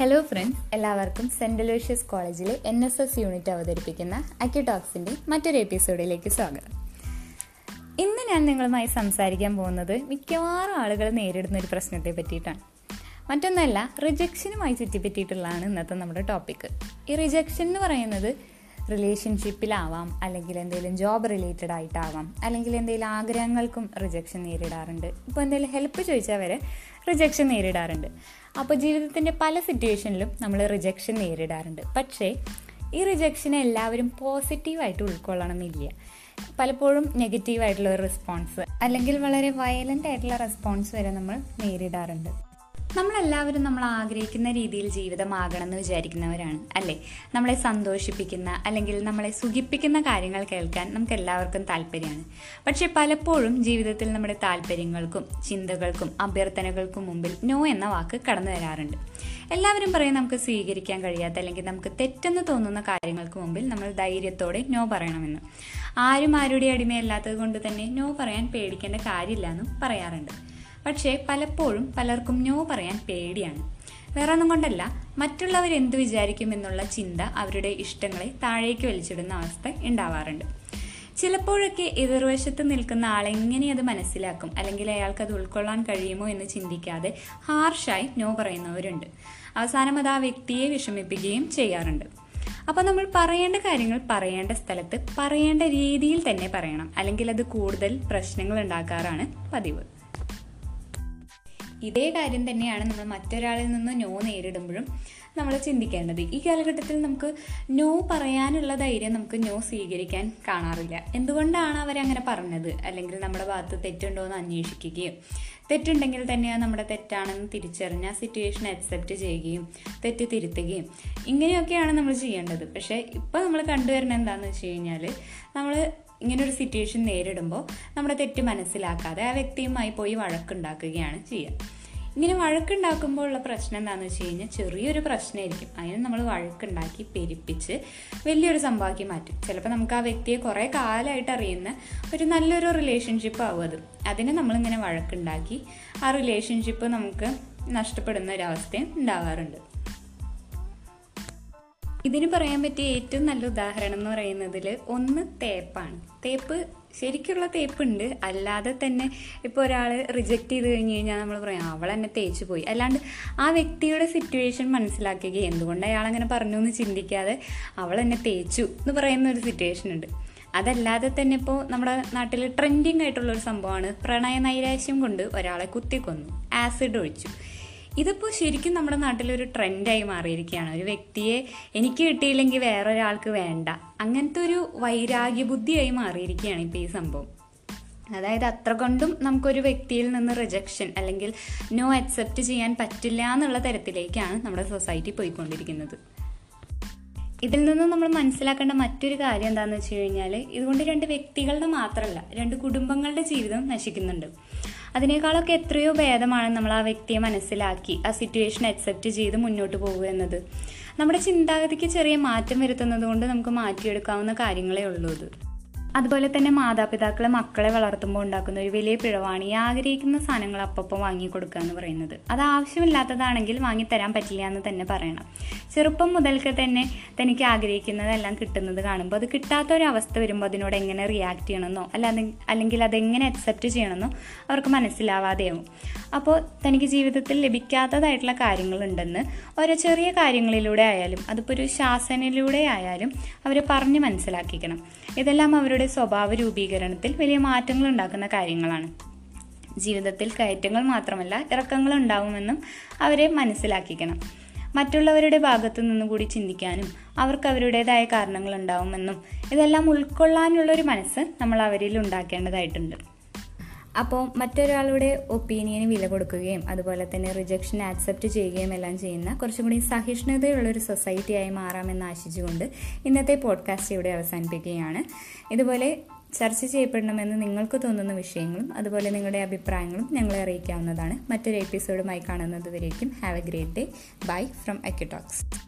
Hello friends എല്ലാവർക്കും saint Lucius കോളേജിലെ N S S unit അവതരിപ്പിക്കുന്ന അക്യുടോക്സിന്റെ മറ്റൊരു എപ്പിസോഡിലേക്ക് സ്വാഗതം. ഇന്ന് ഞാൻ നിങ്ങളുമായി സംസാരിക്കാൻ പോകുന്നത് മിക്കവാറും ആളുകൾ നേരിടുന്ന ഒരു പ്രശ്നത്തെ പറ്റിയിട്ടാണ്. മറ്റൊന്നല്ല റിജക്ഷനുമായി ചുറ്റിപ്പറ്റിയിട്ടുള്ളതാണ് ഇന്നത്തെ നമ്മുടെ ടോപ്പിക്ക് ഈ റിജക്ഷൻ എന്ന് പറയുന്നത് റിലേഷൻഷിപ്പിലാവാം അല്ലെങ്കിൽ എന്തെങ്കിലും ജോബ് റിലേറ്റഡ് ആയിട്ടാവാം അല്ലെങ്കിൽ എന്തെങ്കിലും ആഗ്രഹങ്ങൾക്കും റിജക്ഷൻ നേരിടാറുണ്ട്. ഇപ്പോൾ എന്തെങ്കിലും ഹെൽപ്പ് ചോദിച്ചാൽ വരെ റിജക്ഷൻ നേരിടാറുണ്ട്. അപ്പോൾ ജീവിതത്തിന്റെ പല സിറ്റുവേഷനിലും നമ്മൾ റിജക്ഷൻ നേരിടാറുണ്ട്. പക്ഷേ ഈ റിജക്ഷനെ എല്ലാവരും പോസിറ്റീവായിട്ട് ഉൾക്കൊള്ളണമെന്നില്ല പലപ്പോഴും നെഗറ്റീവായിട്ടുള്ള ഒരു റെസ്പോൺസ് അല്ലെങ്കിൽ വളരെ വയലന്റ് ആയിട്ടുള്ള റെസ്പോൺസ് വരെ നമ്മൾ നേരിടാറുണ്ട്. നമ്മളെല്ലാവരും നമ്മൾ ആഗ്രഹിക്കുന്ന രീതിയിൽ ജീവിതമാകണം എന്ന് വിചാരിക്കുന്നവരാണ് അല്ലേ? നമ്മളെ സന്തോഷിപ്പിക്കുന്ന അല്ലെങ്കിൽ നമ്മളെ സുഖിപ്പിക്കുന്ന കാര്യങ്ങൾ കേൾക്കാൻ നമുക്ക് എല്ലാവർക്കും താല്പര്യമാണ്. പക്ഷെ പലപ്പോഴും ജീവിതത്തിൽ നമ്മുടെ താല്പര്യങ്ങൾക്കും ചിന്തകൾക്കും അഭ്യർത്ഥനകൾക്കും മുമ്പിൽ നോ എന്ന വാക്ക് കടന്നു വരാറുണ്ട്. എല്ലാവരും പറയും നമുക്ക് സ്വീകരിക്കാൻ കഴിയാത്ത അല്ലെങ്കിൽ നമുക്ക് തെറ്റെന്ന് തോന്നുന്ന കാര്യങ്ങൾക്ക് മുമ്പിൽ നമ്മൾ ധൈര്യത്തോടെ നോ പറയണമെന്ന്. ആരും ആരുടെ അടിമയല്ലാത്തത് കൊണ്ട് തന്നെ നോ പറയാൻ പേടിക്കേണ്ട കാര്യമില്ല എന്നും പറയാറുണ്ട്. പക്ഷേ പലപ്പോഴും പലർക്കും നോ പറയാൻ പേടിയാണ്. വേറെ ഒന്നും കൊണ്ടല്ല മറ്റുള്ളവർ എന്ത് വിചാരിക്കും എന്നുള്ള ചിന്ത അവരുടെ ഇഷ്ടങ്ങളെ താഴേക്ക് വലിച്ചിടുന്ന അവസ്ഥ ഉണ്ടാവാറുണ്ട്. ചിലപ്പോഴൊക്കെ എതിർവശത്ത് നിൽക്കുന്ന ആളെങ്ങനെ അത് മനസ്സിലാക്കും? അല്ലെങ്കിൽ അയാൾക്ക് അത് ഉൾക്കൊള്ളാൻ കഴിയുമോ എന്ന് ചിന്തിക്കാതെ ഹാർഷായി നോ പറയുന്നവരുണ്ട്. അവസാനം അത് ആ വ്യക്തിയെ വിഷമിപ്പിക്കുകയും ചെയ്യാറുണ്ട്. അപ്പോൾ നമ്മൾ പറയേണ്ട കാര്യങ്ങൾ പറയേണ്ട സ്ഥലത്ത് പറയേണ്ട രീതിയിൽ തന്നെ പറയണം. അല്ലെങ്കിൽ അത് കൂടുതൽ പ്രശ്നങ്ങൾ ഉണ്ടാക്കാറാണ് പതിവ്. ഇതേ കാര്യം തന്നെയാണ് നമ്മൾ മറ്റൊരാളിൽ നിന്ന് നോ നേരിടുമ്പോഴും നമ്മൾ ചിന്തിക്കേണ്ടത്. ഈ കാലഘട്ടത്തിൽ നമുക്ക് നോ പറയാനുള്ള ധൈര്യം നമുക്ക് നോ സ്വീകരിക്കാൻ കാണാറില്ല. എന്തുകൊണ്ടാണ് അവരങ്ങനെ പറഞ്ഞത്? അല്ലെങ്കിൽ നമ്മുടെ ഭാഗത്ത് തെറ്റുണ്ടോ എന്ന് അന്വേഷിക്കുകയും തെറ്റുണ്ടെങ്കിൽ തന്നെ നമ്മുടെ തെറ്റാണെന്ന് തിരിച്ചറിഞ്ഞ് ആ സിറ്റുവേഷൻ അക്സെപ്റ്റ് ചെയ്യുകയും തെറ്റ് തിരുത്തുകയും ഇങ്ങനെയൊക്കെയാണ് നമ്മൾ ചെയ്യേണ്ടത്. പക്ഷേ ഇപ്പോൾ നമ്മൾ കണ്ടുവരുന്നത് എന്താണെന്ന് വെച്ച് കഴിഞ്ഞാൽ നമ്മൾ ഇങ്ങനെ ഒരു സിറ്റുവേഷൻ നേരിടുമ്പോൾ നമ്മുടെ തെറ്റ് മനസ്സിലാക്കാതെ ആ വ്യക്തിയുമായി പോയി വഴക്കുണ്ടാക്കുകയാണ് ചെയ്യുക ഇങ്ങനെ വഴക്കുണ്ടാക്കുമ്പോൾ ഉള്ള പ്രശ്നം എന്താണെന്ന് വെച്ച് കഴിഞ്ഞാൽ ചെറിയൊരു പ്രശ്നമായിരിക്കും. അതിന് നമ്മൾ വഴക്കുണ്ടാക്കി പെരുപ്പിച്ച് വലിയൊരു സംഭവമാക്കി മാറ്റും. ചിലപ്പോൾ നമുക്ക് ആ വ്യക്തിയെ കുറേ കാലമായിട്ട് അറിയുന്ന ഒരു നല്ലൊരു റിലേഷൻഷിപ്പ് ആവും അത്. അതിനെ നമ്മളിങ്ങനെ വഴക്കുണ്ടാക്കി ആ റിലേഷൻഷിപ്പ് നമുക്ക് നഷ്ടപ്പെടുന്ന ഒരവസ്ഥയും ഉണ്ടാവാറുണ്ട്. ഇതിന് പറയാൻ പറ്റിയ ഏറ്റവും നല്ല ഉദാഹരണം എന്ന് പറയുന്നതിൽ ഒന്ന് തേപ്പാണ്. തേപ്പ് ശരിക്കുള്ള തേപ്പുണ്ട്. അല്ലാതെ തന്നെ ഇപ്പോൾ ഒരാൾ റിജക്റ്റ് ചെയ്ത് കഴിഞ്ഞ് കഴിഞ്ഞാൽ നമ്മൾ പറയാം അവൾ എന്നെ തേച്ച് പോയി. അല്ലാണ്ട് ആ വ്യക്തിയുടെ സിറ്റുവേഷൻ മനസ്സിലാക്കുകയും എന്തുകൊണ്ട് അയാൾ അങ്ങനെ പറഞ്ഞു എന്ന് ചിന്തിക്കാതെ അവൾ എന്നെ തേച്ചു എന്ന് പറയുന്ന ഒരു സിറ്റുവേഷൻ ഉണ്ട്. അതല്ലാതെ തന്നെ ഇപ്പോൾ നമ്മുടെ നാട്ടിൽ ട്രെൻഡിങ് ആയിട്ടുള്ള ഒരു സംഭവമാണ് പ്രണയ നൈരാശ്യം കൊണ്ട് ഒരാളെ കുത്തിക്കൊന്നു ആസിഡ് ഒഴിച്ചു. ഇതിപ്പോൾ ശരിക്കും നമ്മുടെ നാട്ടിലൊരു ട്രെൻഡായി മാറിയിരിക്കുകയാണ്. ഒരു വ്യക്തിയെ എനിക്ക് കിട്ടിയില്ലെങ്കിൽ വേറൊരാൾക്ക് വേണ്ട. അങ്ങനത്തെ ഒരു വൈരാഗ്യ ബുദ്ധിയായി മാറിയിരിക്കുകയാണ് ഇപ്പോൾ ഈ സംഭവം. അതായത് അത്ര കൊണ്ടും നമുക്കൊരു വ്യക്തിയിൽ നിന്ന് റിജക്ഷൻ അല്ലെങ്കിൽ നോ അക്സെപ്റ്റ് ചെയ്യാൻ പറ്റില്ല എന്നുള്ള തരത്തിലേക്കാണ് നമ്മുടെ സൊസൈറ്റി പോയിക്കൊണ്ടിരിക്കുന്നത്. ഇതിൽ നിന്ന് നമ്മൾ മനസ്സിലാക്കേണ്ട മറ്റൊരു കാര്യം എന്താണെന്ന് വെച്ച് കഴിഞ്ഞാൽ ഇതുകൊണ്ട് രണ്ട് വ്യക്തികളുടെ മാത്രമല്ല രണ്ട് കുടുംബങ്ങളുടെ ജീവിതം നശിക്കുന്നുണ്ട്. അതിനേക്കാളൊക്കെ എത്രയോ ഭേദമാണ് നമ്മൾ ആ വ്യക്തിയെ മനസ്സിലാക്കി ആ സിറ്റുവേഷൻ അക്സെപ്റ്റ് ചെയ്ത് മുന്നോട്ട് പോകുക എന്നത്. നമ്മുടെ ചിന്താഗതിക്ക് ചെറിയ മാറ്റം വരുത്തുന്നത് കൊണ്ട് നമുക്ക് മാറ്റിയെടുക്കാവുന്ന കാര്യങ്ങളേ ഉള്ളൂ അത് അതുപോലെ തന്നെ മാതാപിതാക്കൾ മക്കളെ വളർത്തുമ്പോൾ ഉണ്ടാക്കുന്ന ഒരു വലിയ പിഴവാണ് ഈ ആഗ്രഹിക്കുന്ന സാധനങ്ങൾ അപ്പം വാങ്ങിക്കൊടുക്കുക എന്ന് പറയുന്നത്. അത് ആവശ്യമില്ലാത്തതാണെങ്കിൽ വാങ്ങിത്തരാൻ പറ്റില്ല എന്ന് തന്നെ പറയണം. ചെറുപ്പം മുതൽക്ക് തന്നെ തനിക്ക് ആഗ്രഹിക്കുന്നതെല്ലാം കിട്ടുന്നത് കാണുമ്പോൾ അത് കിട്ടാത്ത ഒരു അവസ്ഥ വരുമ്പോൾ അതിനോട് എങ്ങനെ റിയാക്ട് ചെയ്യണമെന്നോ അല്ലാതെ അല്ലെങ്കിൽ അതെങ്ങനെ അക്സെപ്റ്റ് ചെയ്യണമെന്നോ അവർക്ക് മനസ്സിലാവാതെയാവും. അപ്പോൾ തനിക്ക് ജീവിതത്തിൽ ലഭിക്കാത്തതായിട്ടുള്ള കാര്യങ്ങളുണ്ടെന്ന് ഓരോ ചെറിയ കാര്യങ്ങളിലൂടെ ആയാലും അതിപ്പോൾ ഒരു ശാസനയിലൂടെ ആയാലും അവരെ പറഞ്ഞ് മനസ്സിലാക്കിക്കണം. ഇതെല്ലാം അവരുടെ സ്വഭാവ രൂപീകരണത്തിൽ വലിയ മാറ്റങ്ങൾ ഉണ്ടാക്കുന്ന കാര്യങ്ങളാണ്. ജീവിതത്തിൽ കയറ്റങ്ങൾ മാത്രമല്ല ഇറക്കങ്ങൾ ഉണ്ടാവുമെന്നും അവരെ മനസ്സിലാക്കിക്കണം. മറ്റുള്ളവരുടെ ഭാഗത്തു നിന്നുകൂടി ചിന്തിക്കാനും അവർക്ക് അവരുടേതായ കാരണങ്ങൾ ഉണ്ടാവുമെന്നും ഇതെല്ലാം ഉൾക്കൊള്ളാനുള്ള ഒരു മനസ്സ് നമ്മൾ അവരിൽ ഉണ്ടാക്കേണ്ടതായിട്ടുണ്ട്. അപ്പോൾ മറ്റൊരാളുടെ ഒപ്പീനിയന് വില കൊടുക്കുകയും അതുപോലെ തന്നെ റിജക്ഷൻ ആക്സെപ്റ്റ് ചെയ്യുകയും എല്ലാം ചെയ്യുന്ന കുറച്ചും കൂടി സഹിഷ്ണുതയുള്ള ഒരു സൊസൈറ്റിയായി മാറാമെന്ന് ആശിച്ചുകൊണ്ട് ഇന്നത്തെ പോഡ്കാസ്റ്റ് ഇവിടെ അവസാനിപ്പിക്കുകയാണ്. ഇതുപോലെ ചർച്ച ചെയ്യപ്പെടണമെന്ന് നിങ്ങൾക്ക് തോന്നുന്ന വിഷയങ്ങളും അതുപോലെ നിങ്ങളുടെ അഭിപ്രായങ്ങളും ഞങ്ങളെ അറിയിക്കാവുന്നതാണ്. മറ്റൊരു എപ്പിസോഡുമായി കാണുന്നത് have a great day bye from അക്യുടോക്സ്